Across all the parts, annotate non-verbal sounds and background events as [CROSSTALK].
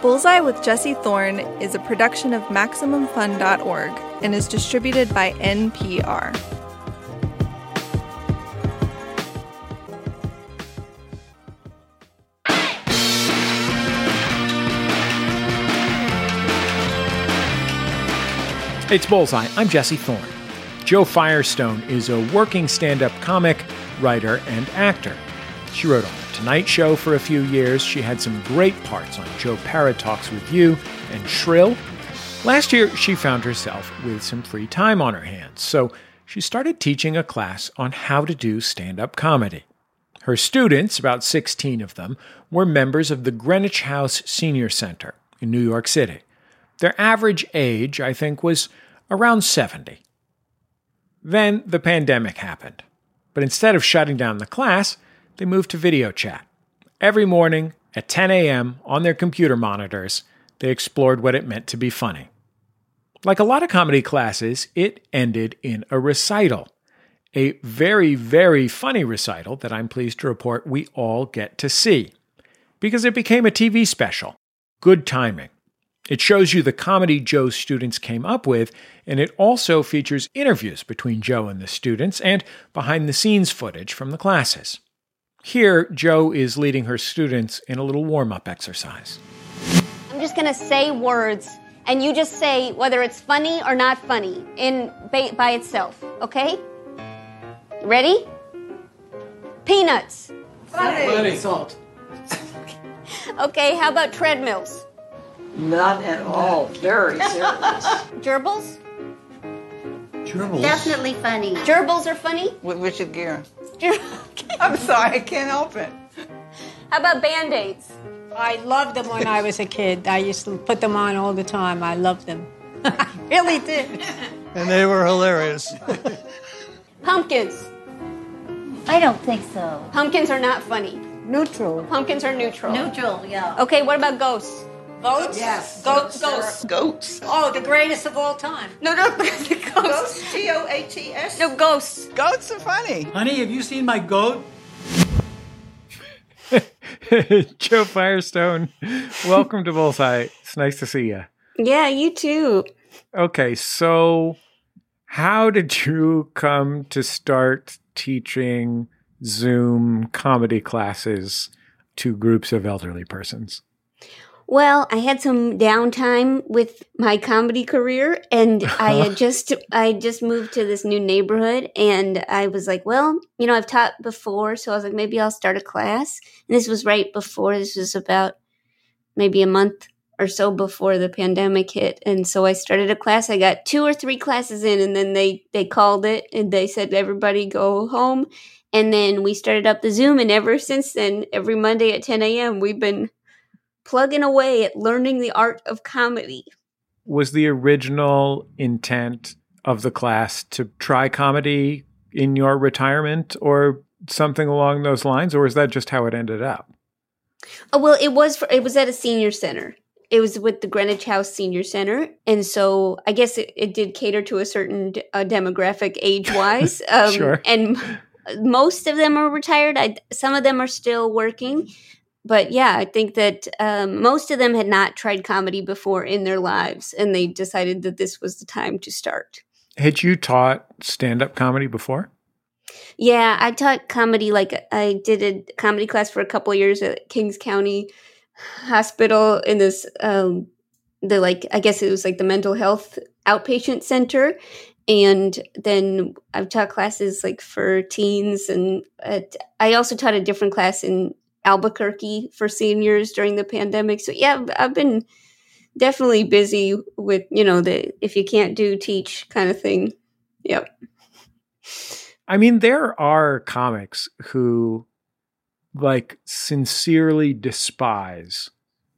Bullseye with Jesse Thorn is a production of MaximumFun.org and is distributed by NPR. It's Bullseye. I'm Jesse Thorn. Jo Firestone is a working stand up comic, writer, and actor. She wrote The Tonight Show for a few years. She had some great parts on Joe Pera Talks with You and Shrill. Last year, she found herself with some free time on her hands, so she started teaching a class on how to do stand up comedy. Her students, about 16 of them, were members of the Greenwich House Senior Center in New York City. Their average age, I think, was around 70. Then the pandemic happened. But instead of shutting down the class, they moved to video chat. Every morning at 10 a.m. on their computer monitors, they explored what it meant to be funny. Like a lot of comedy classes, it ended in a recital. A very, very funny recital that I'm pleased to report we all get to see. Because it became a TV special. Good timing. It shows you the comedy Jo's students came up with, and it also features interviews between Jo and the students and behind the scenes footage from the classes. Here, Jo is leading her students in a little warm up exercise. I'm just gonna say words, and you just say whether it's funny or not funny in by, by itself. Okay? Ready? Peanuts. Funny. Salt. [LAUGHS] Okay. How about treadmills? Not at all. Very serious. [LAUGHS] Gerbils. Gerbils. Definitely funny. Gerbils are funny. With Richard Gere. Ger- I'm sorry, I can't help it. How about band aids? I loved them when I was a kid. I used to put them on all the time. I loved them. [LAUGHS] I really did. And they were hilarious. Pumpkins. I don't think so. Pumpkins are not funny. Neutral. Pumpkins are neutral. Neutral, yeah. Okay. What about ghosts? Goats? Yes. Goats. Ghosts. Goats. Oh, the greatest of all time. No, no, [LAUGHS] the ghosts. Goats. G O A T S. No, ghosts. Goats are funny. Honey, have you seen my goat? [LAUGHS] Jo Firestone, welcome to Bullseye. It's nice to see you. Yeah, you too. Okay, so how did you come to start teaching Zoom comedy classes to groups of elderly persons? Well, I had some downtime with my comedy career and I had [LAUGHS] just I just moved to this new neighborhood and I was like, well, you know, I've taught before, so I was like maybe I'll start a class. And this was right before this was about maybe a month or so before the pandemic hit. And so I started a class. I got two or three classes in and then they they called it and they said everybody go home. And then we started up the Zoom and ever since then, every Monday at 10 a.m. we've been plugging away at learning the art of comedy. Was the original intent of the class to try comedy in your retirement or something along those lines, or is that just how it ended up? Oh, well, it was for, it was at a senior center. It was with the Greenwich House Senior Center, and so I guess it, it did cater to a certain uh, demographic age wise. [LAUGHS] Um, Sure. And most of them are retired. I, some of them are still working, but yeah, I think that um, most of them had not tried comedy before in their lives, and they decided that this was the time to start. Had you taught stand up comedy before? Yeah, I taught comedy. Like I did a comedy class for a couple years at Kings County Hospital in this, um, the like I guess it was like the mental health outpatient center, and then I've taught classes like for teens, and at, I also taught a different class in Albuquerque for seniors during the pandemic. So yeah, I've- been definitely busy with you know the if you can't do teach kind of thing. Yep. I mean, there are comics who like sincerely despise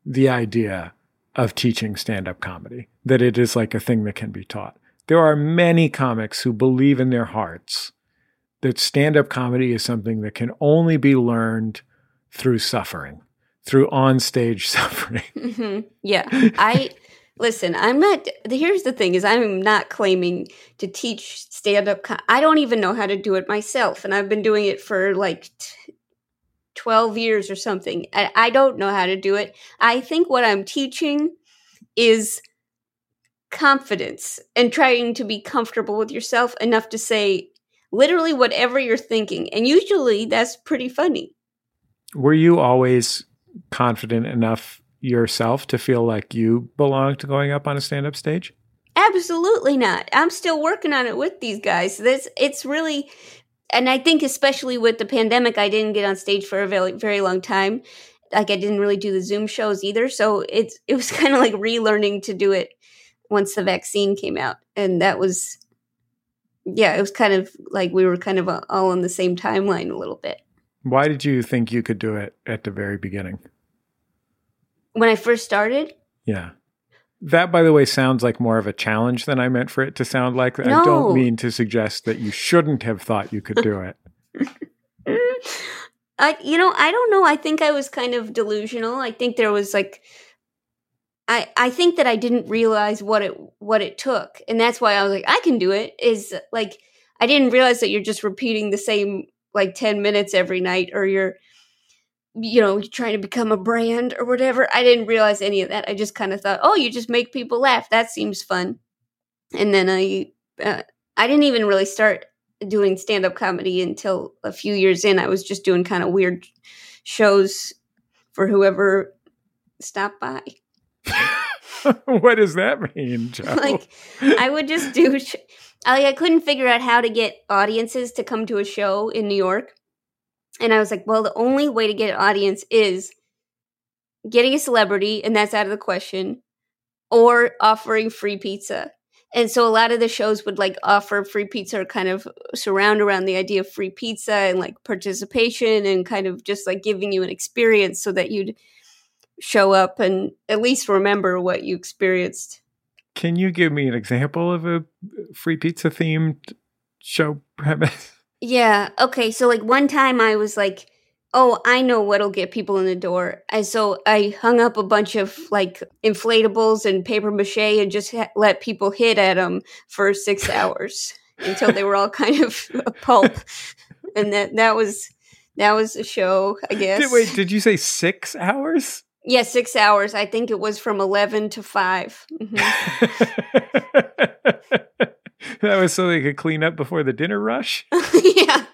the idea of teaching stand up comedy, that it is like a thing that can be taught. There are many comics who believe in their hearts that stand up comedy is something that can only be learned through suffering, through onstage [LAUGHS] suffering. hmm Yeah, I listen. I'm not. Here's the thing: is I'm not claiming to teach stand up. I don't even know how to do it myself, and I've been doing it for like t- 12 years or something. I, I don't know how to do it. I think what I'm teaching is confidence and trying to be comfortable with yourself enough to say literally whatever you're thinking. And usually that's pretty funny. Were you always confident enough yourself to feel like you belonged to going up on a stand up stage? Absolutely not. I'm still working on it with these guys. This it's really and I think especially with the pandemic I didn't get on stage for a very very long time. Like I didn't really do the Zoom shows either, so it's it was [LAUGHS] kind of like relearning to do it once the vaccine came out. And that was yeah, it was kind of like we were kind of all on the same timeline a little bit. Why did you think you could do it at the very beginning? When I first started? Yeah. That, by the way, sounds like more of a challenge than I meant for it to sound like. No. I don't mean to suggest that you shouldn't have thought you could do it. [LAUGHS] I, you know, I don't know. I think I was kind of delusional. I think there was like, I, I think that I didn't realize what it what it took, and that's why I was like, I can do it. Is like I didn't realize that you're just repeating the same like ten minutes every night, or you're you know, trying to become a brand or whatever. I didn't realize any of that. I just kind of thought, oh, you just make people laugh. That seems fun. And then I, uh, I didn't even really start doing stand up comedy until a few years in. I was just doing kind of weird shows for whoever stopped by. [LAUGHS] what does that mean, Jo? like, I would just do. Sh- I, I couldn't figure out how to get audiences to come to a show in New York. And I was like, well, the only way to get an audience is getting a celebrity, and that's out of the question, or offering free pizza. And so a lot of the shows would like offer free pizza or kind of surround around the idea of free pizza and like participation and kind of just like giving you an experience so that you'd show up and at least remember what you experienced. Can you give me an example of a uh, free pizza themed show premise? [LAUGHS] Yeah. Okay. So like one time I was like, oh, I know what'll get people in the door. And so I hung up a bunch of like inflatables and paper mache and just ha- let people hit at them for six [LAUGHS] hours until they were all kind of a pulp. And that that was that was a show, I guess. Did, wait, did you say six hours? Yeah, six hours. I think it was from eleven to 5 Mhm. [LAUGHS] that was so they could clean up before the dinner rush. [LAUGHS] yeah.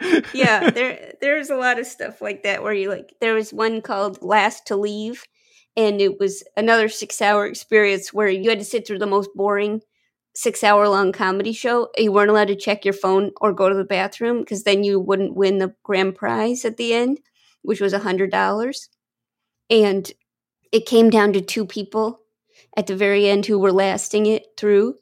[LAUGHS] yeah, there there's a lot of stuff like that where you like there was one called Last to Leave and it was another 6-hour experience where you had to sit through the most boring 6-hour long comedy show. You weren't allowed to check your phone or go to the bathroom because then you wouldn't win the grand prize at the end, which was a $100. And it came down to two people at the very end who were lasting it through.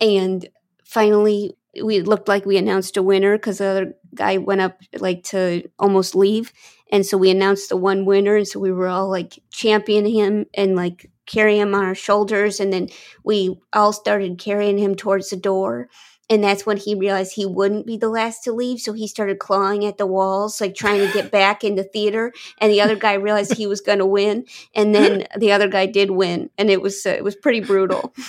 And finally we looked like we announced a winner because the other guy went up like to almost leave. And so we announced the one winner and so we were all like championing him and like carrying him on our shoulders. And then we all started carrying him towards the door and that's when he realized he wouldn't be the last to leave so he started clawing at the walls like trying to get back in the theater and the other guy realized he was going to win and then the other guy did win and it was uh, it was pretty brutal [LAUGHS]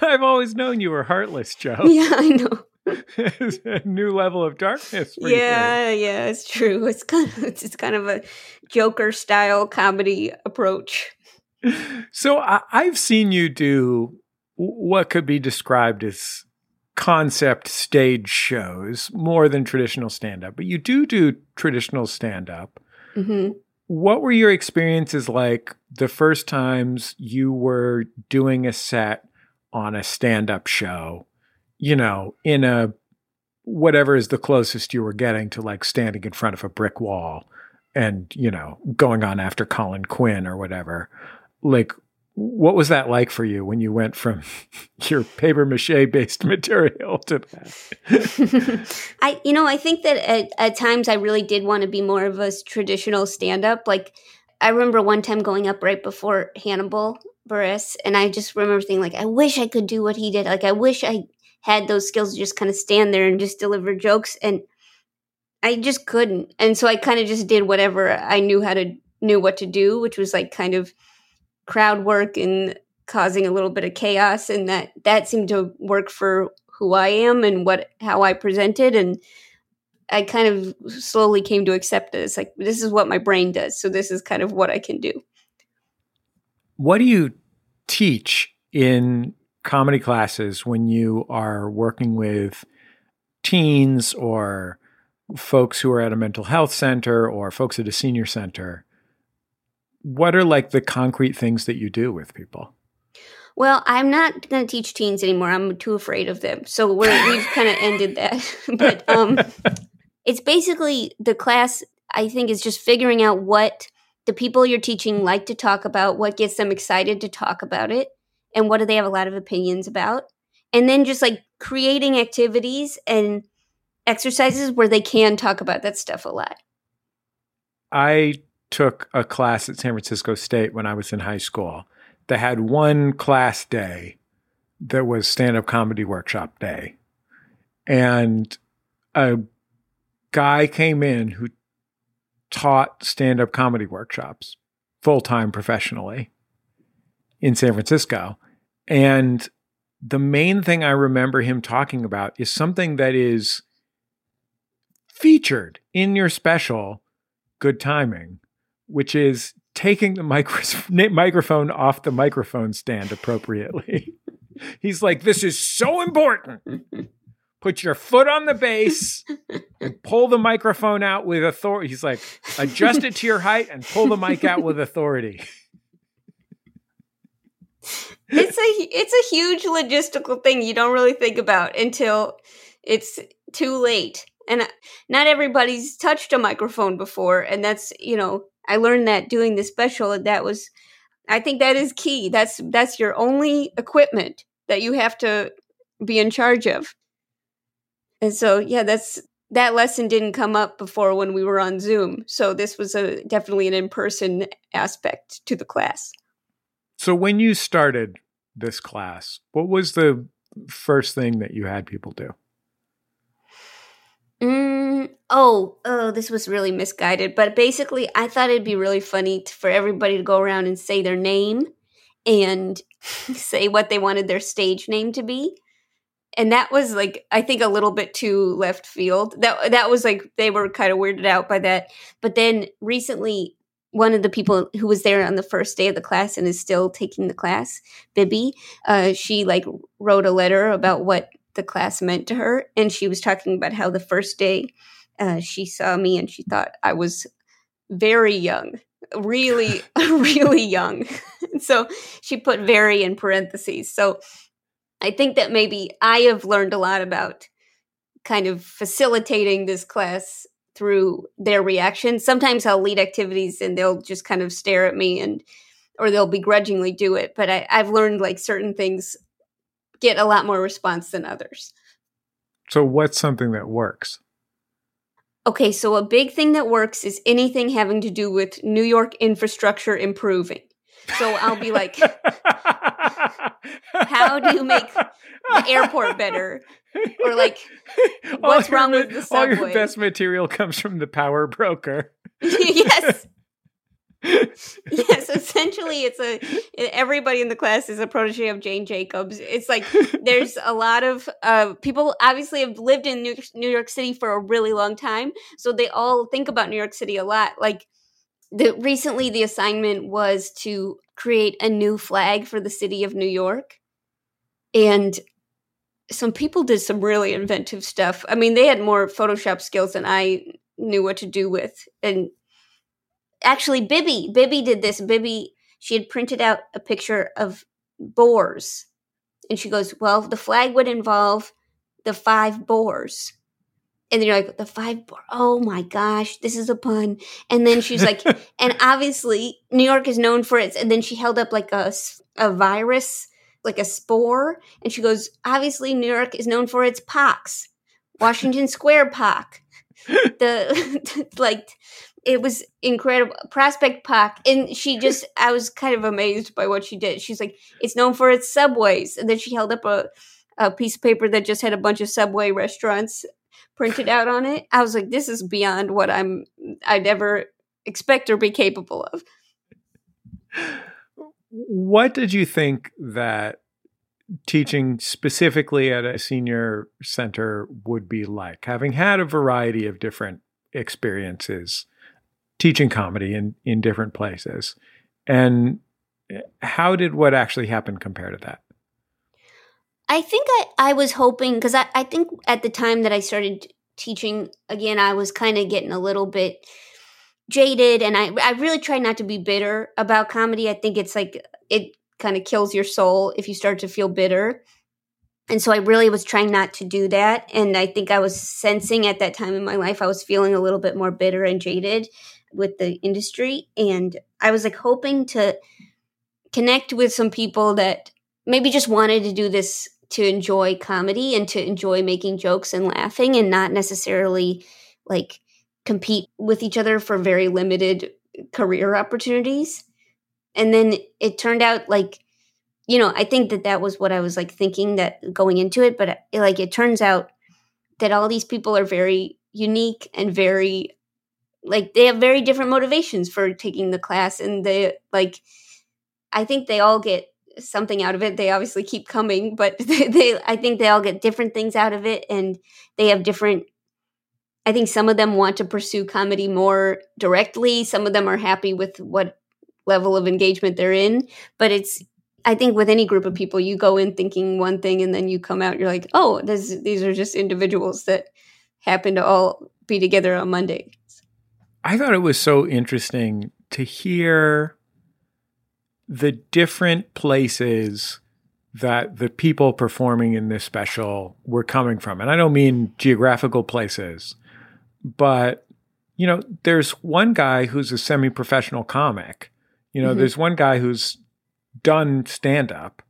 I've always known you were heartless, Jo. [LAUGHS] yeah i know it's [LAUGHS] a new level of darkness. For you. Yeah, yeah, it's true. It's kind of it's, it's kind of a Joker style comedy approach. So I, I've seen you do what could be described as concept stage shows more than traditional stand up, but you do do traditional stand up. hmm What were your experiences like the first times you were doing a set on a stand up show, you know, in a whatever is the closest you were getting to like standing in front of a brick wall and, you know, going on after Colin Quinn or whatever? Like, what was that like for you when you went from [LAUGHS] your paper mache based material to that? [LAUGHS] I, you know, I think that at, at times I really did want to be more of a traditional stand up. Like, I remember one time going up right before Hannibal Buress, and I just remember thinking, like, I wish I could do what he did. Like, I wish I had those skills to just kind of stand there and just deliver jokes, and I just couldn't. And so I kind of just did whatever I knew how to knew what to do, which was like kind of crowd work and causing a little bit of chaos, and that that seemed to work for who I am and what how I presented and I kind of slowly came to accept it. It's like this is what my brain does, so this is kind of what I can do. What do you teach in comedy classes when you are working with teens or folks who are at a mental health center or folks at a senior center? What are like the concrete things that you do with people? Well, I'm not going to teach teens anymore. I'm too afraid of them. So we're, we've kind of ended that. [LAUGHS] but um, [LAUGHS] it's basically the class, I think, is just figuring out what the people you're teaching like to talk about, what gets them excited to talk about it, and what do they have a lot of opinions about. And then just like creating activities and exercises where they can talk about that stuff a lot. I took a class at San Francisco State when I was in high school that had one class day that was stand up comedy workshop day. And a guy came in who taught stand up comedy workshops full time professionally in San Francisco. And the main thing I remember him talking about is something that is featured in your special, Good Timing, which is taking the micro- [LAUGHS] microphone off the microphone stand appropriately. [LAUGHS] He's like, This is so important. [LAUGHS] Put your foot on the base and pull the microphone out with authority. He's like, adjust it to your height and pull the mic out with authority. it's a it's a huge logistical thing you don't really think about until it's too late. And uh, not everybody's touched a microphone before and that's, you know, I learned that doing the special that was I think that is key. That's that's your only equipment that you have to be in charge of. And so yeah, that's that lesson didn't come up before when we were on Zoom. So this was a definitely an in-person aspect to the class. So when you started this class, what was the first thing that you had people do? Mm, oh, oh, this was really misguided. But basically, I thought it'd be really funny to, for everybody to go around and say their name and [LAUGHS] say what they wanted their stage name to be. And that was like I think a little bit too left field. That that was like they were kind of weirded out by that. But then recently one of the people who was there on the first day of the class and is still taking the class, Bibby, uh, she like wrote a letter about what the class meant to her, and she was talking about how the first day uh, she saw me and she thought I was very young, really, [LAUGHS] really young. [LAUGHS] so she put very in parentheses. So I think that maybe I have learned a lot about kind of facilitating this class through their reaction. Sometimes I'll lead activities and they'll just kind of stare at me and or they'll begrudgingly do it. But I, I've learned like certain things get a lot more response than others. So what's something that works? Okay, so a big thing that works is anything having to do with New York infrastructure improving. So I'll be like, [LAUGHS] how do you make the airport better? Or like, what's wrong your, with the subway? All your best material comes from the power broker. [LAUGHS] yes. Yes, essentially, it's a everybody in the class is a protege of Jane Jacobs. It's like there's a lot of uh, people obviously have lived in New, New York City for a really long time, so they all think about New York City a lot. Like the recently, the assignment was to create a new flag for the city of New York, and some people did some really inventive stuff. I mean, they had more Photoshop skills than I knew what to do with, and actually Bibby, Bibby did this. Bibby, she had printed out a picture of boars. And she goes, Well, the flag would involve the five boars. And then you're like, the five, boars. oh my gosh, this is a pun. And then she's like, [LAUGHS] and obviously New York is known for its, and then she held up like a, a virus, like a spore. And she goes, obviously New York is known for its pox, Washington Square pox. [LAUGHS] [LAUGHS] The, like, it was incredible. Prospect Park. And she just, [LAUGHS] I was kind of amazed by what she did. She's like, it's known for its subways. And then she held up a, a piece of paper that just had a bunch of subway restaurants printed out on it. I was like, this is beyond what I'm, I'd ever expect or be capable of. What did you think that teaching specifically at a senior center would be like, having had a variety of different experiences teaching comedy in, in different places. And how did what actually happened compare to that? I think I, I was hoping because I, I think at the time that I started teaching again, I was kind of getting a little bit jaded and I, I really try not to be bitter about comedy. I think it's like it kind of kills your soul if you start to feel bitter. And so I really was trying not to do that. And I think I was sensing at that time in my life, I was feeling a little bit more bitter and jaded with the industry. And I was like hoping to connect with some people that maybe just wanted to do this to enjoy comedy and to enjoy making jokes and laughing and not necessarily like compete with each other for very limited career opportunities. And then it turned out like, you know, I think that that was what I was like thinking that going into it, but like it turns out that all these people are very unique and very like they have very different motivations for taking the class and they like I think they all get something out of it. They obviously keep coming, but [LAUGHS] they, they, I think they all get different things out of it and they have different I think some of them want to pursue comedy more directly. Some of them are happy with what level of engagement they're in, but it's I think with any group of people you go in thinking one thing and then you come out you're like, "Oh, this, these are just individuals that happen to all be together on Monday." I thought it was so interesting to hear the different places that the people performing in this special were coming from. And I don't mean geographical places, but you know, there's one guy who's a semi-professional comic. You know, mm-hmm. there's one guy who's done stand up.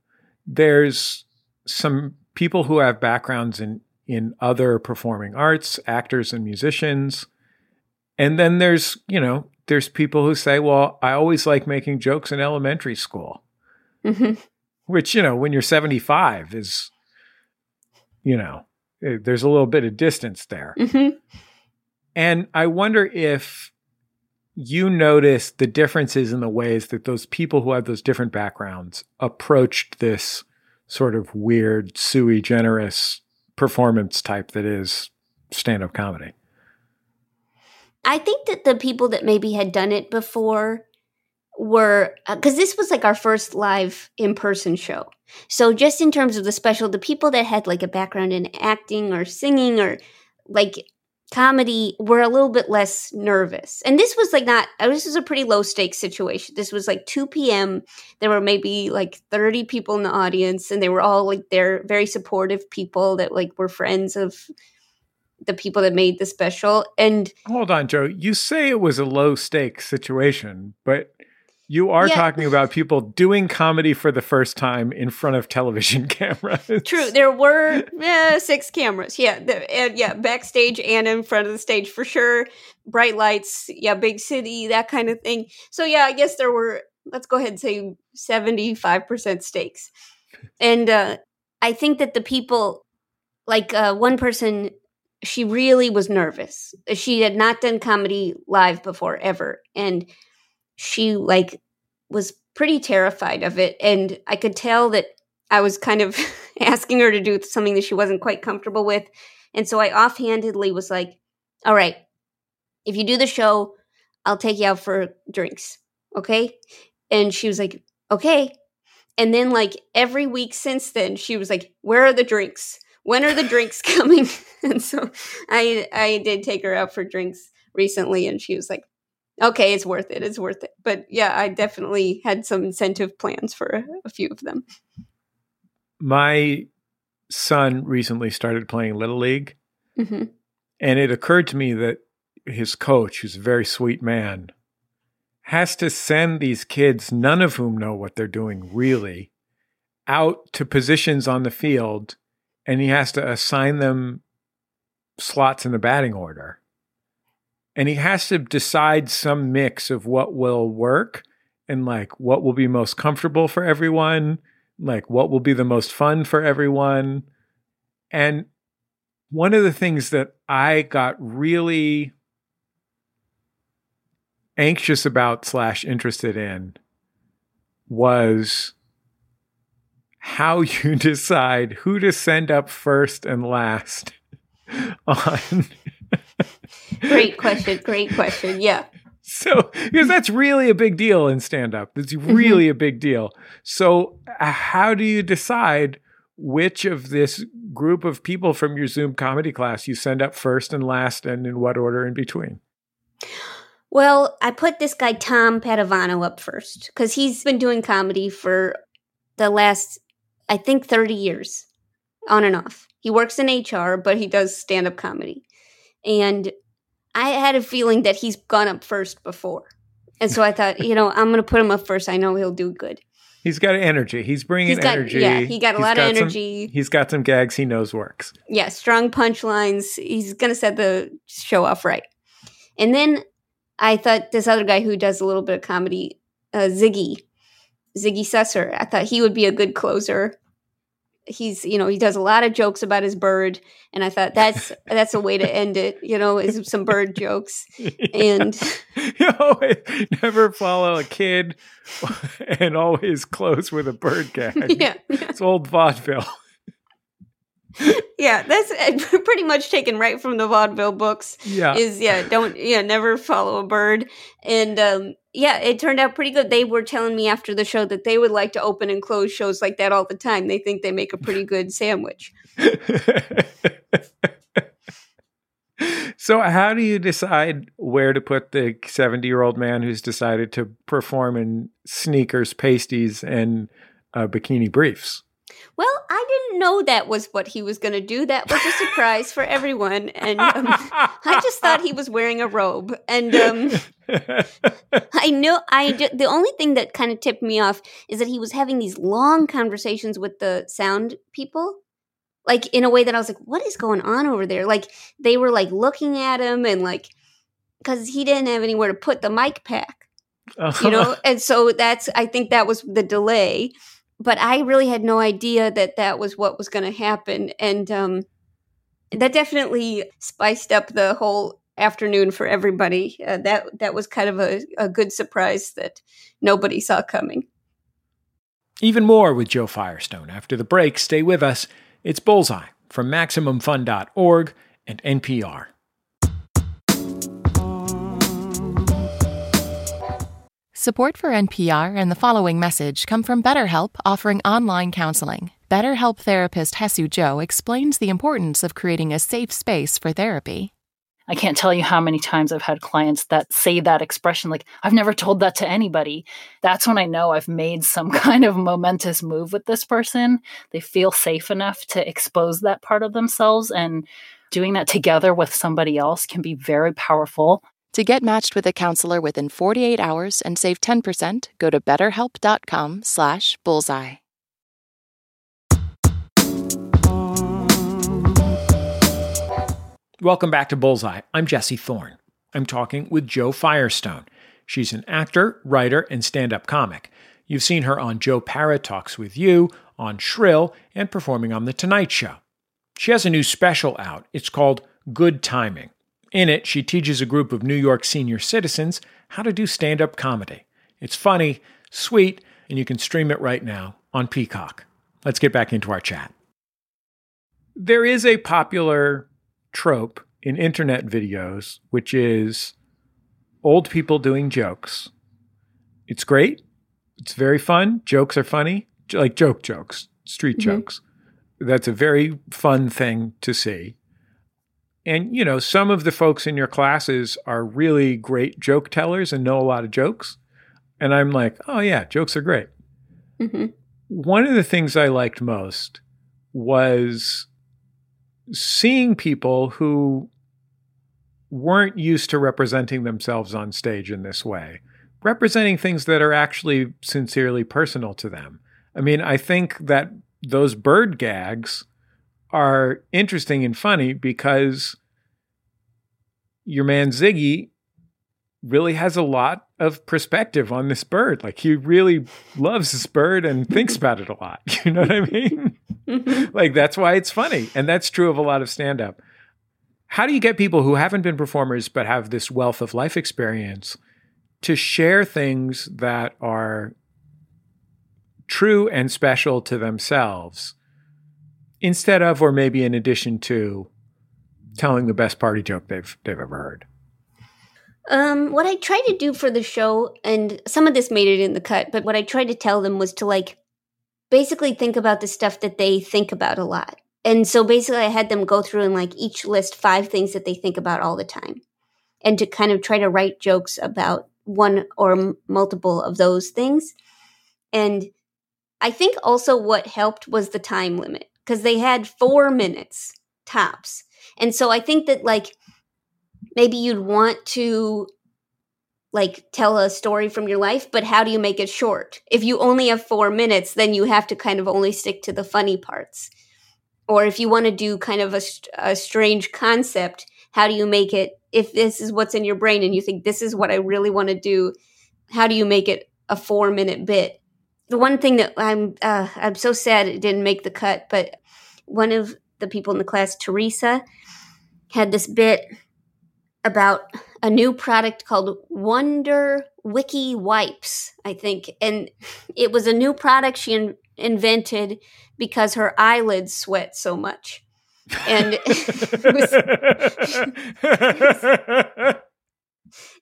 There's some people who have backgrounds in in other performing arts, actors and musicians. And then there's, you know, there's people who say, well, I always like making jokes in elementary school, mm-hmm. which, you know, when you're 75 is, you know, eh, there's a little bit of distance there. Mm-hmm. And I wonder if you notice the differences in the ways that those people who have those different backgrounds approached this sort of weird, sui generis performance type that is stand up comedy. I think that the people that maybe had done it before were because uh, this was like our first live in person show. So just in terms of the special, the people that had like a background in acting or singing or like comedy were a little bit less nervous. And this was like not uh, this was a pretty low stakes situation. This was like 2 p.m. There were maybe like 30 people in the audience and they were all like they're very supportive people that like were friends of the people that made the special. And hold on, Jo, you say it was a low stakes situation, but you are yeah. talking about people doing comedy for the first time in front of television [LAUGHS] cameras. True, there were eh, six cameras. Yeah, the, and yeah, backstage and in front of the stage for sure. Bright lights, yeah, big city, that kind of thing. So yeah, I guess there were. Let's go ahead and say seventy-five percent stakes, and uh, I think that the people, like uh, one person she really was nervous. She had not done comedy live before ever. And she like was pretty terrified of it. And I could tell that I was kind of [LAUGHS] asking her to do something that she wasn't quite comfortable with. And so I offhandedly was like, all right, if you do the show, I'll take you out for drinks. Okay. And she was like, okay. And then, like, every week since then, she was like, where are the drinks? when are the drinks [LAUGHS] coming? [LAUGHS] and so I I did take her out for drinks recently, and she was like, okay, it's worth it. It's worth it. But yeah, I definitely had some incentive plans for a, a few of them. My son recently started playing Little League. Mm-hmm. And it occurred to me that his coach, who's a very sweet man, has to send these kids, none of whom know what they're doing really, out to positions on the field and he has to assign them slots in the batting order. And he has to decide some mix of what will work and like what will be most comfortable for everyone, like what will be the most fun for everyone. And one of the things that I got really anxious about slash interested in was how [LAUGHS] you decide who to send up first and last [LAUGHS] on. [LAUGHS] Great question. Great question. Yeah. So, because that's really a big deal in stand up. It's Mm-hmm. really a big deal. So, uh, how do you decide which of this group of people from your Zoom comedy class you send up first and last and in what order in between? Well, I put this guy Tom Padovano up first because he's been doing comedy for the last, I think, 30 years on and off. He works in HR, but he does stand up comedy. And I had a feeling that he's gone up first before. And so I thought, [LAUGHS] you know, I'm going to put him up first. I know he'll do good. He's got energy. He's bringing He's got- energy. yeah, he got a He's lot of some- energy. he's got some gags he knows works. Yeah, strong punchlines. He's going to set the show off right. And then I thought this other guy who does a little bit of comedy, uh, Ziggy, Ziggy Susser, I thought he would be a good closer. He's, you know, he does a lot of jokes about his bird, and I thought that's that's a way to end it. You know, is some bird jokes. [LAUGHS] And [LAUGHS] you always never follow a kid [LAUGHS] and always close with a bird gag. yeah, It's old vaudeville. Yeah, that's uh, [LAUGHS] pretty much taken right from the vaudeville books. Yeah. is yeah don't yeah never follow a bird and um yeah it turned out pretty good they were telling me after the show that they would like to open and close shows like that all the time they think they make a pretty good sandwich [LAUGHS] so, how do you decide where to put the 70 year old man who's decided to perform in sneakers, pasties, and uh, bikini briefs? Well i didn't know that was what he was going to do that was a surprise for everyone and um, i just thought he was wearing a robe and um [LAUGHS] I know I ju- the only thing that kind of tipped me off is that he was having these long conversations with the sound people. Like in a way that I was like, what is going on over there? Like they were like looking at him and like cuz he didn't have anywhere to put the mic pack, you know? and so that's I think that was the delay. But I really had no idea that that was what was going to happen and um that definitely spiced up the whole afternoon for everybody. Uh, that that was kind of a, a good surprise that nobody saw coming. Even more with Jo Firestone. After the break, stay with us. It's Bullseye from MaximumFun.org and NPR. Support for NPR and the following message come from BetterHelp offering online counseling. BetterHelp therapist Hesu Joe explains the importance of creating a safe space for therapy. I can't tell you how many times I've had clients that say that expression, like, I've never told that to anybody. That's when I know I've made some [LAUGHS] kind of momentous move with this person. They feel safe enough to expose that part of themselves, and doing that together with somebody else can be very powerful. To get matched with a counselor within 48 hours and save 10%, go to betterhelp.com slash bullseye. Welcome back to Bullseye. I'm Jesse Thorn. I'm talking with Jo Firestone. She's an actor, writer, and stand up comic. You've seen her on Joe Pera Talks with You, on Shrill, and performing on The Tonight Show. She has a new special out. It's called Good Timing. In it, she teaches a group of New York senior citizens how to do stand up comedy. It's funny, sweet, and you can stream it right now on Peacock. Let's get back into our chat. There is a popular trope in internet videos, which is old people doing jokes. It's great. It's very fun. Jokes are funny, like joke jokes, street mm-hmm. jokes. That's a very fun thing to see. And, you know, some of the folks in your classes are really great joke tellers and know a lot of jokes. And I'm like, oh, yeah, jokes are great. hmm One of the things I liked most was seeing people who weren't used to representing themselves on stage in this way, representing things that are actually sincerely personal to them. I mean, I think that those bird gags are interesting and funny because your man Ziggy really has a lot of perspective on this bird. Like he really loves this bird and thinks [LAUGHS] about it a lot. [LAUGHS] You know what I mean? Mm-hmm. like that's why it's funny. And that's true of a lot of stand up. How do you get people who haven't been performers but have this wealth of life experience to share things that are true and special to themselves instead of or maybe in addition to telling the best party joke they've they've ever heard? Um, what I tried to do for the show, and some of this made it in the cut, but what I tried to tell them was to like basically think about the stuff that they think about a lot. And so basically, I had them go through and like each list five things that they think about all the time, and to kind of try to write jokes about one or m- multiple of those things. And I think also what helped was the time limit because they had four minutes tops. And so I think that like maybe you'd want to like tell a story from your life, but how do you make it short? If you only have four minutes, then you have to kind of only stick to the funny parts. Or if you want to do kind of a, a strange concept, how do you make it? If this is what's in your brain and you think this is what I really want to do, how do you make it a four minute bit? The one thing that I'm uh, I'm so sad it didn't make the cut, but one of the people in the class, Teresa, had this bit about a new product called Wonder Wiki Wipes, I think. And it was a new product she in- invented because her eyelids sweat so much. And [LAUGHS] it was, [LAUGHS]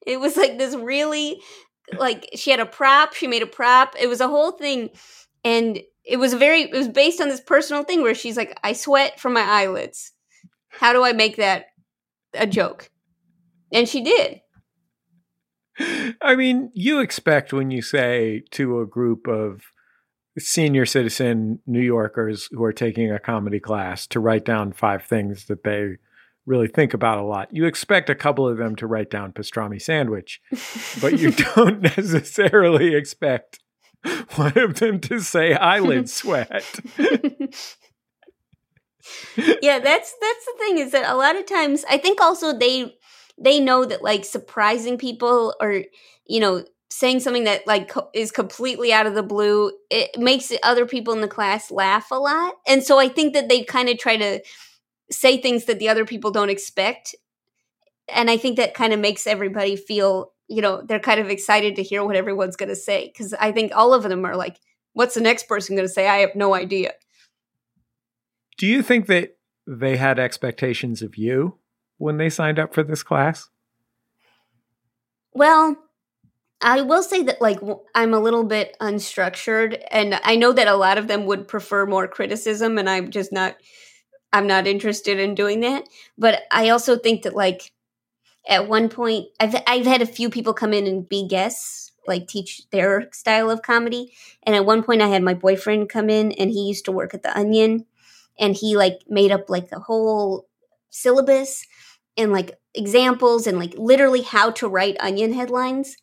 [LAUGHS] it was like this really like she had a prop, she made a prop. It was a whole thing and it was a very it was based on this personal thing where she's like I sweat from my eyelids. How do I make that a joke? And she did. I mean, you expect when you say to a group of senior citizen New Yorkers who are taking a comedy class to write down five things that they really think about a lot. You expect a couple of them to write down pastrami sandwich, [LAUGHS] but you don't necessarily expect one of them to say eyelid sweat. [LAUGHS] yeah, that's that's the thing is that a lot of times I think also they they know that like surprising people or you know saying something that like co- is completely out of the blue it makes other people in the class laugh a lot and so i think that they kind of try to say things that the other people don't expect. And i think that kind of makes everybody feel you know they're kind of excited to hear what everyone's going to say. Because i think all of them are like what's the next person going to say? I have no idea. Do you think that they had expectations of you when they signed up for this class? Well, I will say that like I'm a little bit unstructured and I know that a lot of them would prefer more criticism and I'm just not I'm not interested in doing that, but I also think that like at one point I've I've had a few people come in and be guests like teach their style of comedy. And at one point I had my boyfriend come in and he used to work at the Onion. And he like made up like a whole syllabus and like examples and like literally how to write onion headlines.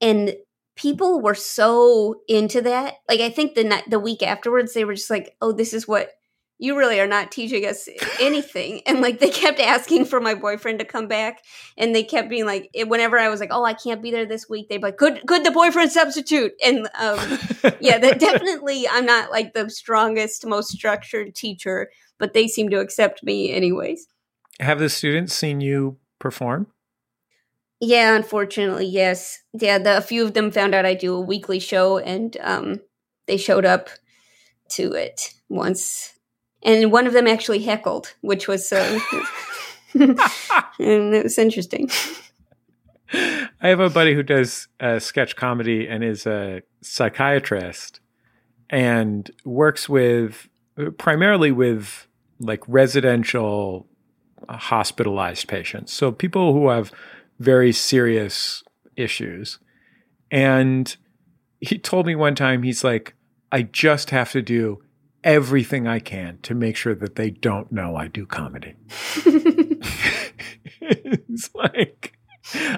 And people were so into that. Like i think the night the week afterwards they were just like oh this is what you really are not teaching us anything [LAUGHS] and like they kept asking for my boyfriend to come back and they kept being like whenever i was like oh i can't be there this week they'd be like could could the boyfriend substitute and um [LAUGHS] yeah that definitely i'm not like the strongest most structured teacher but they seem to accept me anyways have the students seen you perform? Yeah, unfortunately, yes. Yeah, the, a few of them found out I do a weekly show, and um, they showed up to it once. And one of them actually heckled, which was uh, [LAUGHS] and it was interesting. I have a buddy who does uh, sketch comedy and is a psychiatrist and works with primarily with like residential hospitalized patients. So people who have very serious issues. And he told me one time, he's like, I just have to do everything I can to make sure that they don't know I do comedy. [LAUGHS] it's like,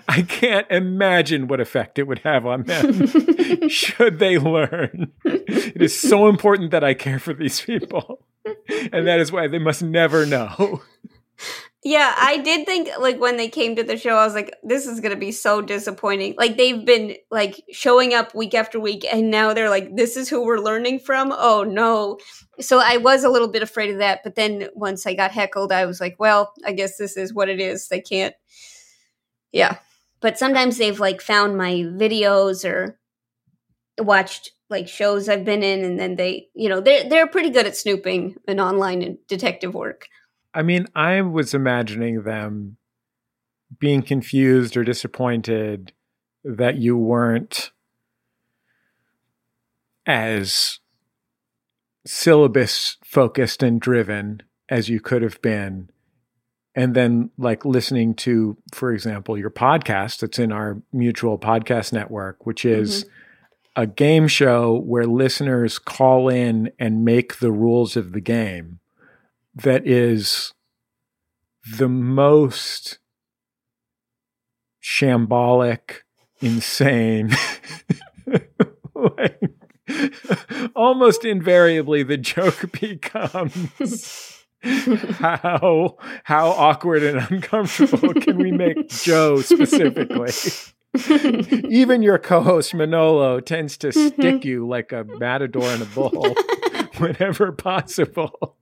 I can't imagine what effect it would have on them [LAUGHS] should they learn. It is so important that I care for these people. And that is why they must never know. Yeah, I did think like when they came to the show, I was like, this is gonna be so disappointing. Like they've been like showing up week after week, and now they're like, this is who we're learning from. Oh no! So I was a little bit afraid of that, but then once I got heckled, I was like, well, I guess this is what it is. They can't. Yeah, but sometimes they've like found my videos or watched like shows I've been in, and then they, you know, they're they're pretty good at snooping and online and detective work. I mean, I was imagining them being confused or disappointed that you weren't as syllabus focused and driven as you could have been and then like listening to for example your podcast that's in our mutual podcast network which is mm-hmm. a game show where listeners call in and make the rules of the game that is the most shambolic insane [LAUGHS] like, almost invariably the joke [LAUGHS] becomes how how awkward and uncomfortable can we make Jo specifically? [LAUGHS] Even your co-host Manolo tends to mm-hmm. stick you like a matador in a bull whenever possible.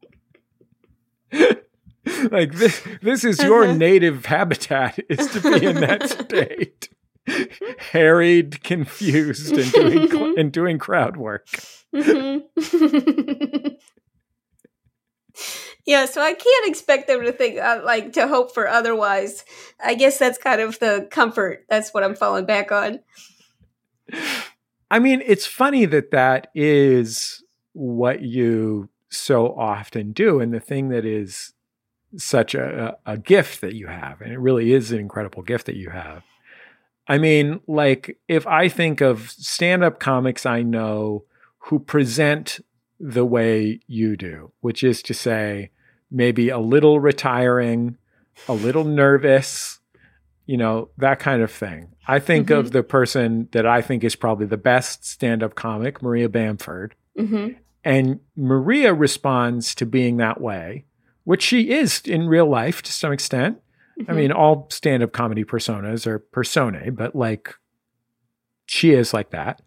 [LAUGHS] like this this is your uh-huh. native habitat [LAUGHS] is to be in that state. [LAUGHS] Harried, confused, and doing and doing crowd work. Mm-hmm. Yeah, so I can't expect them to think uh, like to hope for otherwise. I guess that's kind of the comfort. That's what I'm falling back on. I mean, it's funny that that is what you so often do, and the thing that is such a, a gift that you have, and it really is an incredible gift that you have. I mean, like if I think of stand-up comics I know who present the way you do, which is to say, maybe a little retiring, a little nervous, you know, that kind of thing. I think mm-hmm. of the person that I think is probably the best stand up comic, Maria Bamford. Mm-hmm. And Maria responds to being that way, which she is in real life to some extent. Mm-hmm. I mean, all stand up comedy personas are personae, but like she is like that.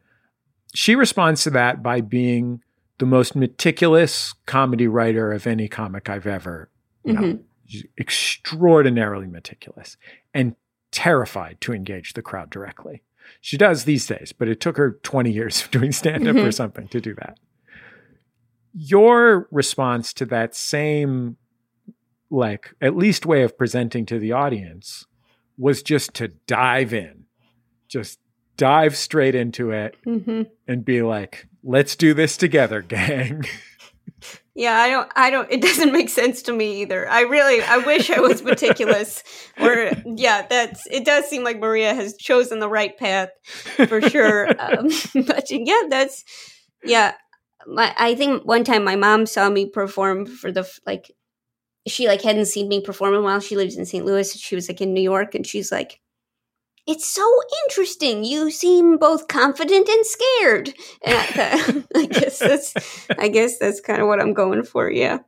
She responds to that by being the most meticulous comedy writer of any comic I've ever mm-hmm. known. She's extraordinarily meticulous and terrified to engage the crowd directly. She does these days, but it took her 20 years of doing stand up mm-hmm. or something to do that. Your response to that same, like, at least way of presenting to the audience was just to dive in, just dive straight into it mm-hmm. and be like, let's do this together, [LAUGHS] gang. Yeah, I don't I don't it doesn't make sense to me either. I really I wish I was meticulous [LAUGHS] or yeah, that's it does seem like Maria has chosen the right path for sure. [LAUGHS] um, but yeah, that's yeah, my, I think one time my mom saw me perform for the like she like hadn't seen me perform in a while. She lives in St. Louis. She was like in New York and she's like it's so interesting. You seem both confident and scared. And I, [LAUGHS] I guess that's I guess that's kind of what I'm going for. Yeah.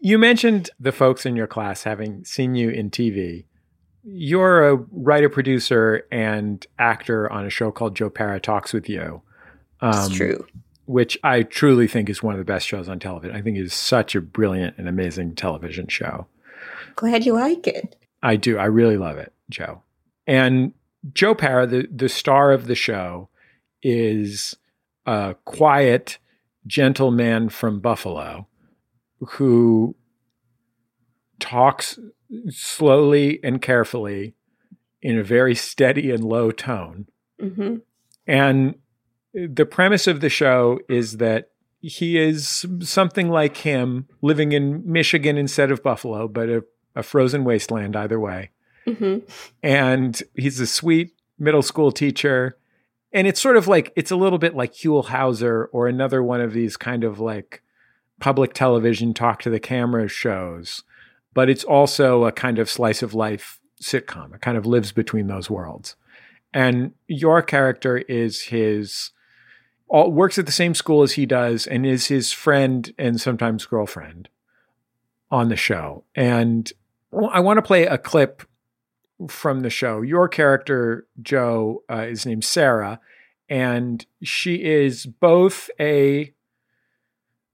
you mentioned the folks in your class having seen you in TV. You're a writer, producer, and actor on a show called Joe Pera Talks with You. Um, it's true. Which I truly think is one of the best shows on television. I think it is such a brilliant and amazing television show. Glad you like it. I do. I really love it, Jo. And Joe Pera, the, the star of the show, is a quiet, gentle man from Buffalo who talks slowly and carefully in a very steady and low tone. Mm-hmm. And the premise of the show is that he is something like him living in Michigan instead of Buffalo, but a a frozen wasteland either way. Mm-hmm. And he's a sweet middle school teacher. And it's sort of like, it's a little bit like Huell Howser or another one of these kind of like public television talk to the camera shows. But it's also a kind of slice of life sitcom. It kind of lives between those worlds. And your character is his, all, works at the same school as he does and is his friend and sometimes girlfriend on the show. And I want to play a clip from the show. Your character, Jo, uh, is named Sarah, and she is both a,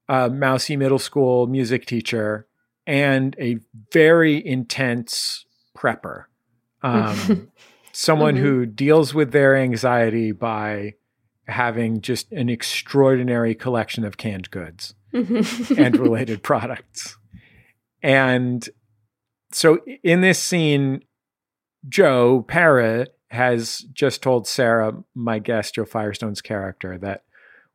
a mousy middle school music teacher and a very intense prepper. [LAUGHS] Um, someone Mhm. who deals with their anxiety by having just an extraordinary collection of canned goods mm-hmm. and [LAUGHS] related products. And so in this scene, Joe Pera has just told Sarah, my guest, Jo Firestone's character, that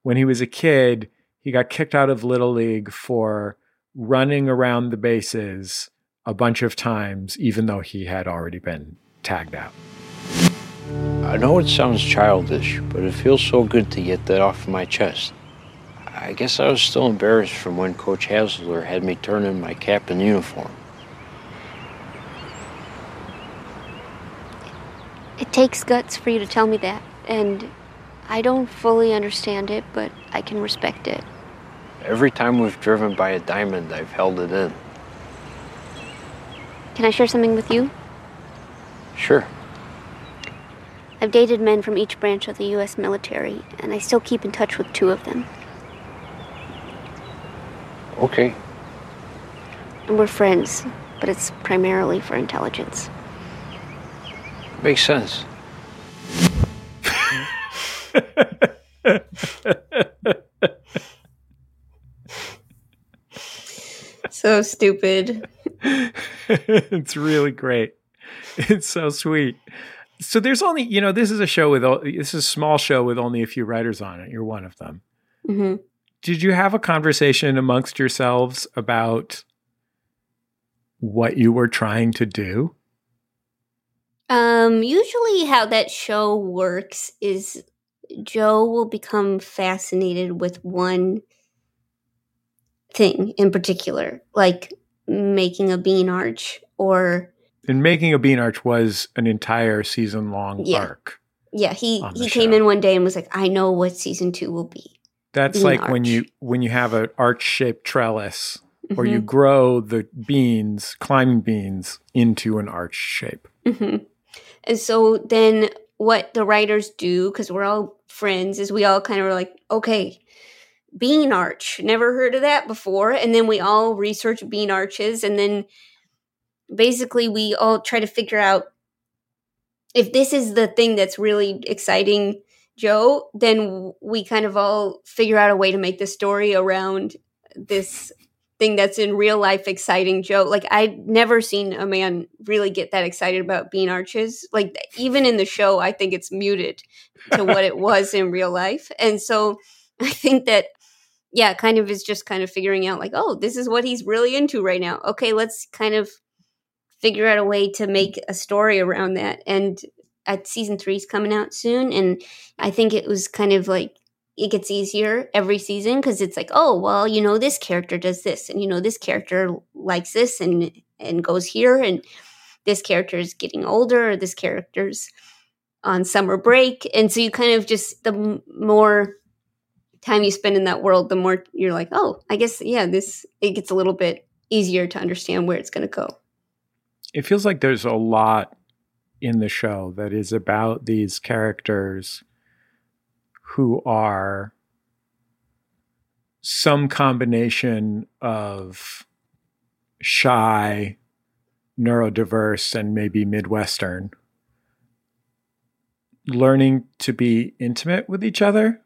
when he was a kid, he got kicked out of Little League for running around the bases a bunch of times, even though he had already been tagged out. I know it sounds childish, but it feels so good to get that off my chest. I guess I was still embarrassed from when Coach Hasler had me turn in my cap and uniform. It takes guts for you to tell me that, and I don't fully understand it, but I can respect it. Every time we've driven by a diamond, I've held it in. Can I share something with you? Sure. I've dated men from each branch of the U.S. military, and I still keep in touch with two of them. Okay. And we're friends, but it's primarily for intelligence. Makes sense. So stupid. [LAUGHS] it's really great. It's so sweet. So there's only, you know, this is a show with, this is a small show with only a few writers on it. You're one of them. hmm Did you have a conversation amongst yourselves about what you were trying to do? Um, usually how that show works is Joe will become fascinated with one thing in particular, like making a bean arch or And making a bean arch was an entire season long Yeah. arc. yeah, he he came show. in one day and was like, "I know what season 2 will be." That's Bean like when you when you have an arch shaped trellis or you Mhm. grow the beans, climbing beans, into an arch shape. hmm And so then what the writers do, because we're all friends, is we all kind of are like, okay, bean arch, never heard of that before. And then we all research bean arches. And then basically we all try to figure out if this is the thing that's really exciting Joe, then we kind of all figure out a way to make the story around this thing that's in real life exciting Joe. Like I'd never seen a man really get that excited about bean arches. Like even in the show, I think it's muted to what it [LAUGHS] was in real life. And so I think that yeah, kind of is just kind of figuring out like, oh, this is what he's really into right now. Okay, let's kind of figure out a way to make a story around that. And at season three is coming out soon, and I think it was kind of like it gets easier every season because it's like, oh, well, you know, this character does this, and you know, this character likes this and and goes here, and this character is getting older, or this character's on summer break, and so you kind of just the more time you spend in that world, the more you're like, oh, I guess yeah, this it gets a little bit easier to understand where it's going to go. It feels like there's a lot in the show that is about these characters who are some combination of shy, neurodiverse, and maybe Midwestern, learning to be intimate with each other.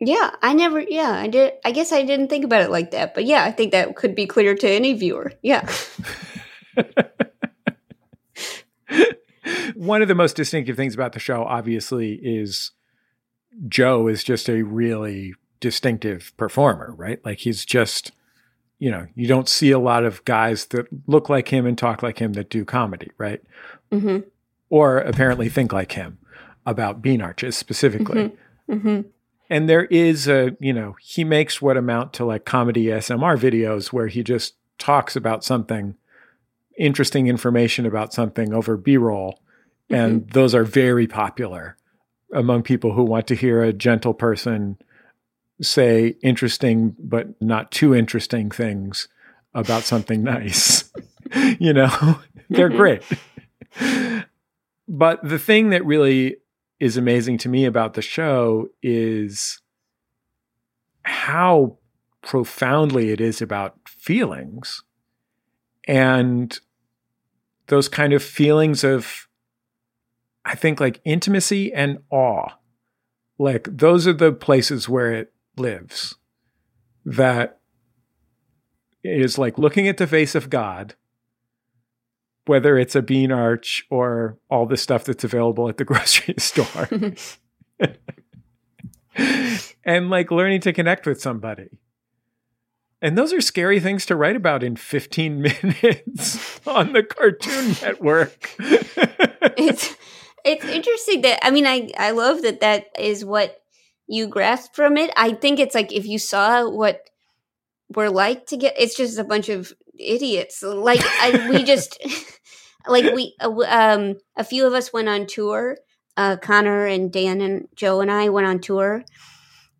Yeah, I never. Yeah, I did. I guess I didn't think about it like that, but yeah, I think that could be clear to any viewer. Yeah. [LAUGHS] One of the most distinctive things about the show, obviously, is Joe is just a really distinctive performer, right? Like he's just, you know, you don't see a lot of guys that look like him and talk like him that do comedy, right? hmm Or apparently think like him about bean arches specifically. hmm And there is a, you know, he makes what amount to like comedy ASMR videos where he just talks about something, interesting information about something over B roll. And those are very popular among people who want to hear a gentle person say interesting but not too interesting things about something nice. [LAUGHS] you know, [LAUGHS] they're Mhm. great. But the thing that really is amazing to me about the show is how profoundly it is about feelings. And those kind of feelings of, I think, like intimacy and awe. Like, those are the places where it lives. That is like looking at the face of God, whether it's a bean arch or all the stuff that's available at the [LAUGHS] grocery store. [LAUGHS] and like learning to connect with somebody. And those are scary things to write about in 15 [LAUGHS] minutes on the Cartoon Network. it's it's interesting that I mean I I love that that is what you grasp from it. I think it's like if you saw what we're like to get it's just a bunch of idiots. Like I, we just like we uh, um a few of us went on tour. Uh Conner and Dan and Joe and I went on tour.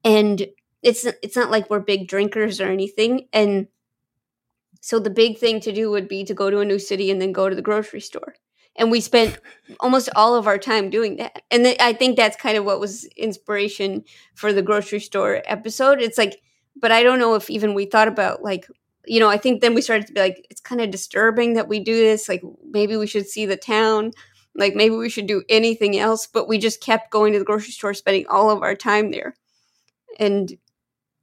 And it's it's not like we're big drinkers or anything. And so the big thing to do would be to go to a new city and then go to the grocery store. And we spent [LAUGHS] almost all of our time doing that. And th- i think that's kind of what was inspiration for the grocery store episode. It's like but i don't know if even we thought about like you know i think then we started to be like it's kind of disturbing that we do this like maybe we should see the town like maybe we should do anything else but we just kept going to the grocery store spending all of our time there and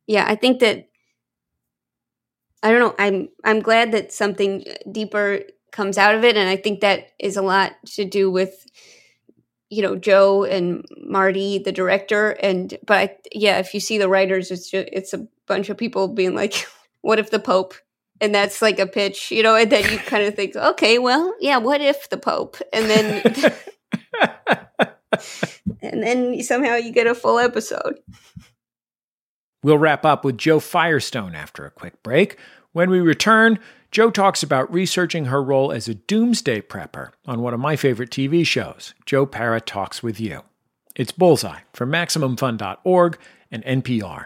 yeah, I think that I don't know. I'm I'm glad that something uh, deeper comes out of it, and I think that is a lot to do with you know Joe and Marty, the director, and but I, yeah, if you see the writers, it's just, it's a bunch of people being like, [LAUGHS] "What if the Pope?" And that's like a pitch, you know, and then you kind of think, okay, well, yeah, what if the Pope? And then [LAUGHS] and then somehow you get a full episode. We'll wrap up with Jo Firestone after a quick break. When we return, Jo talks about researching her role as a doomsday prepper on one of my favorite TV shows, Joe Pera Talks with You. It's Bullseye from MaximumFun.org and NPR.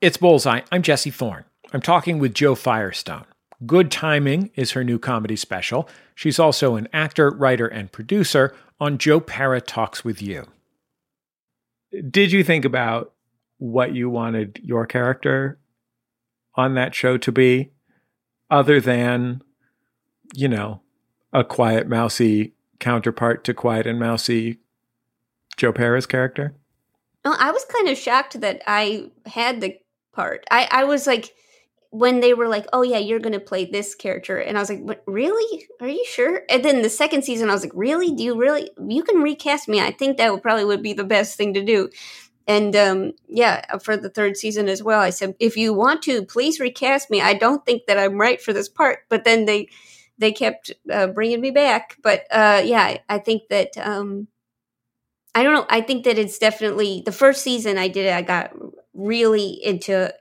It's Bullseye. I'm Jesse Thorn. I'm talking with Jo Firestone. Good Timing is her new comedy special. She's also an actor, writer, and producer on Joe Pera Talks with You. Did you think about what you wanted your character on that show to be, other than, you know, a quiet, mousy counterpart to quiet and mousy Joe Pera's character? Well, I was kind of shocked that I had the part. I, I was like, when they were like, "Oh yeah, you're gonna play this character," and I was like, "But really? Are you sure?" And then the second season, I was like, "Really? Do you really? You can recast me. I think that would probably would be the best thing to do." And um, yeah, for the third season as well, I said, "If you want to, please recast me. I don't think that I'm right for this part." But then they they kept uh, bringing me back. But uh, yeah, I think that um, I don't know. I think that it's definitely the first season I did it. I got really into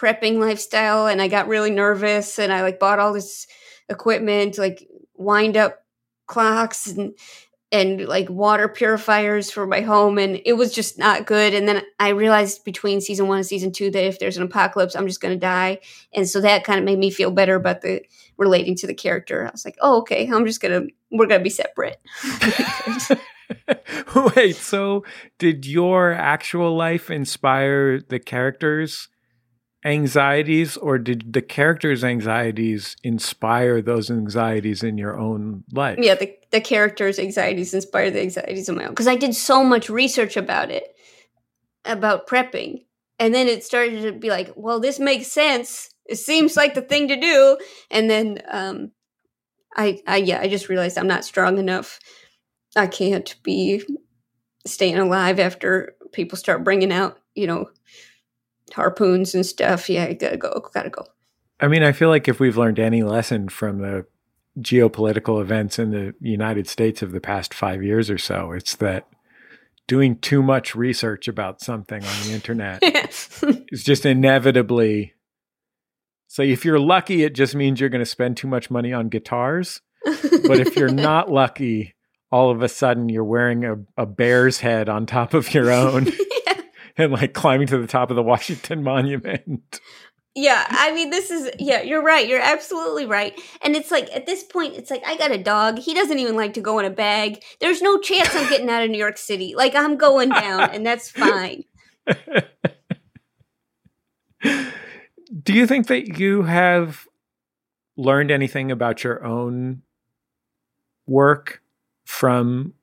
prepping lifestyle and I got really nervous and I like bought all this equipment like wind up clocks and and like water purifiers for my home and it was just not good and then I realized between season 1 and season 2 that if there's an apocalypse I'm just going to die and so that kind of made me feel better about the relating to the character. I was like, "Oh, okay. I'm just going to we're going to be separate." [LAUGHS] [LAUGHS] [LAUGHS] Wait, so did your actual life inspire the characters' anxieties, or did the characters' anxieties inspire those anxieties in your own life? Yeah, the, the characters' anxieties inspire the anxieties of my own. Because I did so much research about it, about prepping. And then it started to be like, well, this makes sense. It seems like the thing to do. And then um, I, I, yeah, I just realized I'm not strong enough I can't be staying alive after people start bringing out you know, harpoons and stuff. Yeah, you gotta go, gotta go. I mean, I feel like if we've learned any lesson from the geopolitical events in the United States of the past five years or so, it's that doing too much research about something on the internet [LAUGHS] is just inevitably. So if you're lucky, it just means you're going to spend too much money on guitars. but if you're [LAUGHS] not lucky, all of a sudden you're wearing a, a bear's head on top of your own [LAUGHS] and like climbing to the top of the Washington [LAUGHS] Monument. Yeah, I mean, this is, yeah, you're right. You're absolutely right. And it's like, at this point, it's like, I got a dog. He doesn't even like to go in a bag. There's no chance I'm getting out of New York City. Like, I'm going down, and that's fine. [LAUGHS] Do you think that you have learned anything about your own work from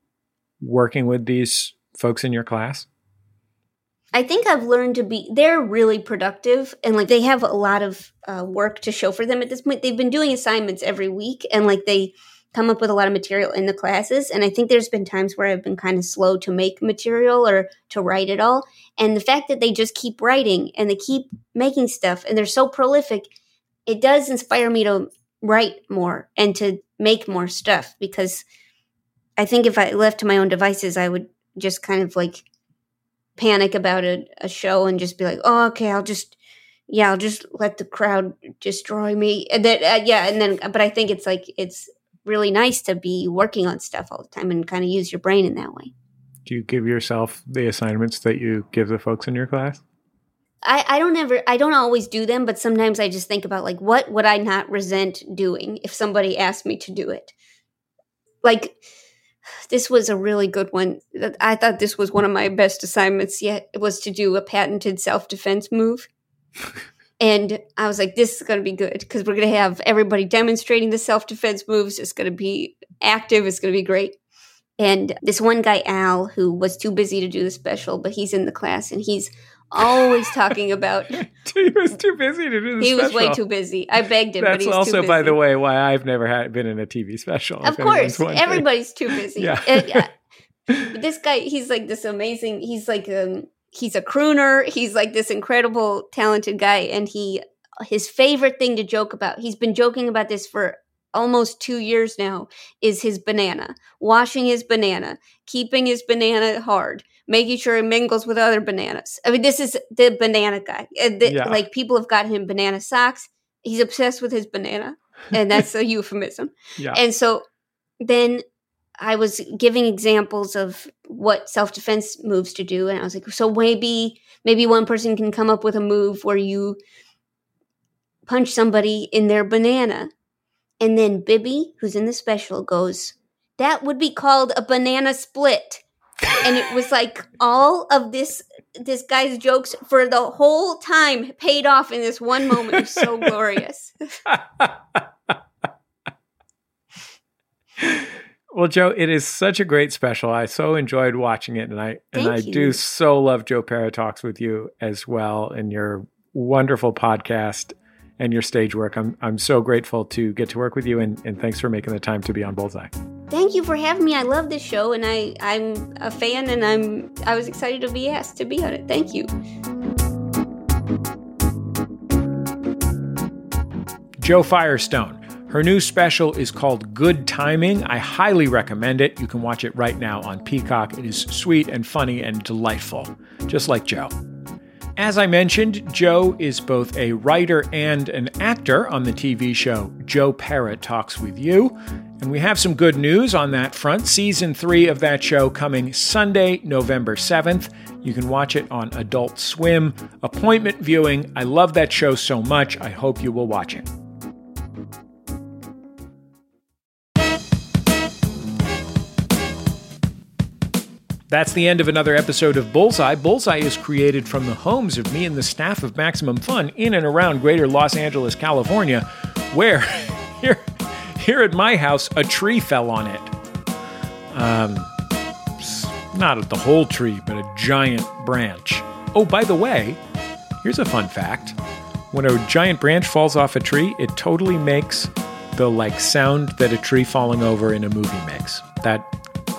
working with these folks in your class? I think I've learned to be, they're really productive and like they have a lot of uh, work to show for them at this point. They've been doing assignments every week and like they come up with a lot of material in the classes. And I think there's been times where I've been kind of slow to make material or to write it all. And the fact that they just keep writing and they keep making stuff and they're so prolific, it does inspire me to write more and to make more stuff because I think if I left to my own devices, I would just kind of like panic about a, a show and just be like, oh, okay, I'll just, yeah, I'll just let the crowd destroy me. And then, uh, yeah, and then, but I think it's like, it's really nice to be working on stuff all the time and kind of use your brain in that way. Do you give yourself the assignments that you give the folks in your class? I, I don't ever I don't always do them, but sometimes I just think about like what would I not resent doing if somebody asked me to do it. Like this was a really good one. I thought this was one of my best assignments yet. It was to do a patented self defense move. [LAUGHS] and I was like, this is going to be good because we're going to have everybody demonstrating the self defense moves. It's going to be active. It's going to be great. And this one guy, Al, who was too busy to do the special, but he's in the class and he's always talking about. [LAUGHS] he was too busy to do the he special. was way too busy. I begged him. That's also, too by the way, why I've never had been in a TV special. Of course, everybody's too busy. Yeah. And, uh, [LAUGHS] but this guy, he's like this amazing. He's like um, he's a crooner. He's like this incredible, talented guy, and he his favorite thing to joke about. He's been joking about this for almost two years now is his banana washing his banana keeping his banana hard making sure it mingles with other bananas. I mean, this is the banana guy. Uh, the, yeah. Like people have got him banana socks. He's obsessed with his banana, and [LAUGHS] that's a euphemism. Yeah. And so then I was giving examples of what self defense moves to do, and I was like, so maybe maybe one person can come up with a move where you punch somebody in their banana, and then Bibby, who's in the special, goes, "That would be called a banana split." and it was like all of this this guy's jokes for the whole time paid off in this one moment. It was so [LAUGHS] glorious. well, Jo, it is such a great special. I so enjoyed watching it, and I Thank and I you. do so love Joe Pera talks with you as well, and your wonderful podcast and your stage work. I'm I'm so grateful to get to work with you, and, and thanks for making the time to be on Bullseye. Thank you for having me. I love this show, and I I'm a fan, and I'm I was excited to be asked to be on it. Thank you. Jo Firestone. Her new special is called Good Timing. I highly recommend it. You can watch it right now on Peacock. It is sweet and funny and delightful, just like Jo. As I mentioned, Jo is both a writer and an actor on the TV show Joe Pera Talks with You. And we have some good news on that front. Season three of that show coming Sunday, November 7th. You can watch it on Adult Swim. Appointment viewing. I love that show so much. I hope you will watch it. That's the end of another episode of Bullseye. Bullseye is created from the homes of me and the staff of Maximum Fun in and around greater Los Angeles, California, where [LAUGHS] here, here at my house, a tree fell on it. Um, not the whole tree, but a giant branch. Oh, by the way, here's a fun fact. When a giant branch falls off a tree, it totally makes the like sound that a tree falling over in a movie makes. That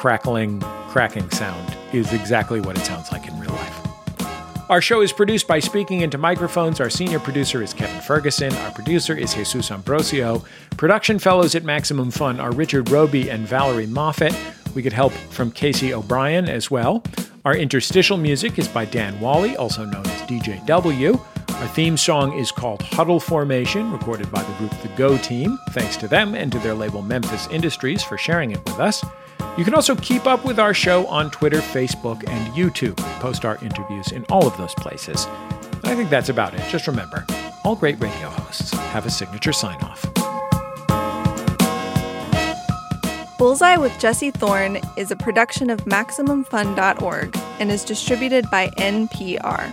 crackling cracking sound is exactly what it sounds like in real life. Our show is produced by Speaking Into Microphones. Our senior producer is Kevin Ferguson. Our producer is Jesus Ambrosio. Production fellows at Maximum Fun are Richard Roby and Valerie Moffett. We get help from Casey O'Brien as well. Our interstitial music is by Dan Wally, also known as DJW. Our theme song is called Huddle Formation, recorded by the group The Go Team. Thanks to them and to their label Memphis Industries for sharing it with us. You can also keep up with our show on Twitter, Facebook, and YouTube. We post our interviews in all of those places. I think that's about it. Just remember, all great radio hosts have a signature sign off. Bullseye with Jesse Thorn is a production of MaximumFun.org and is distributed by NPR.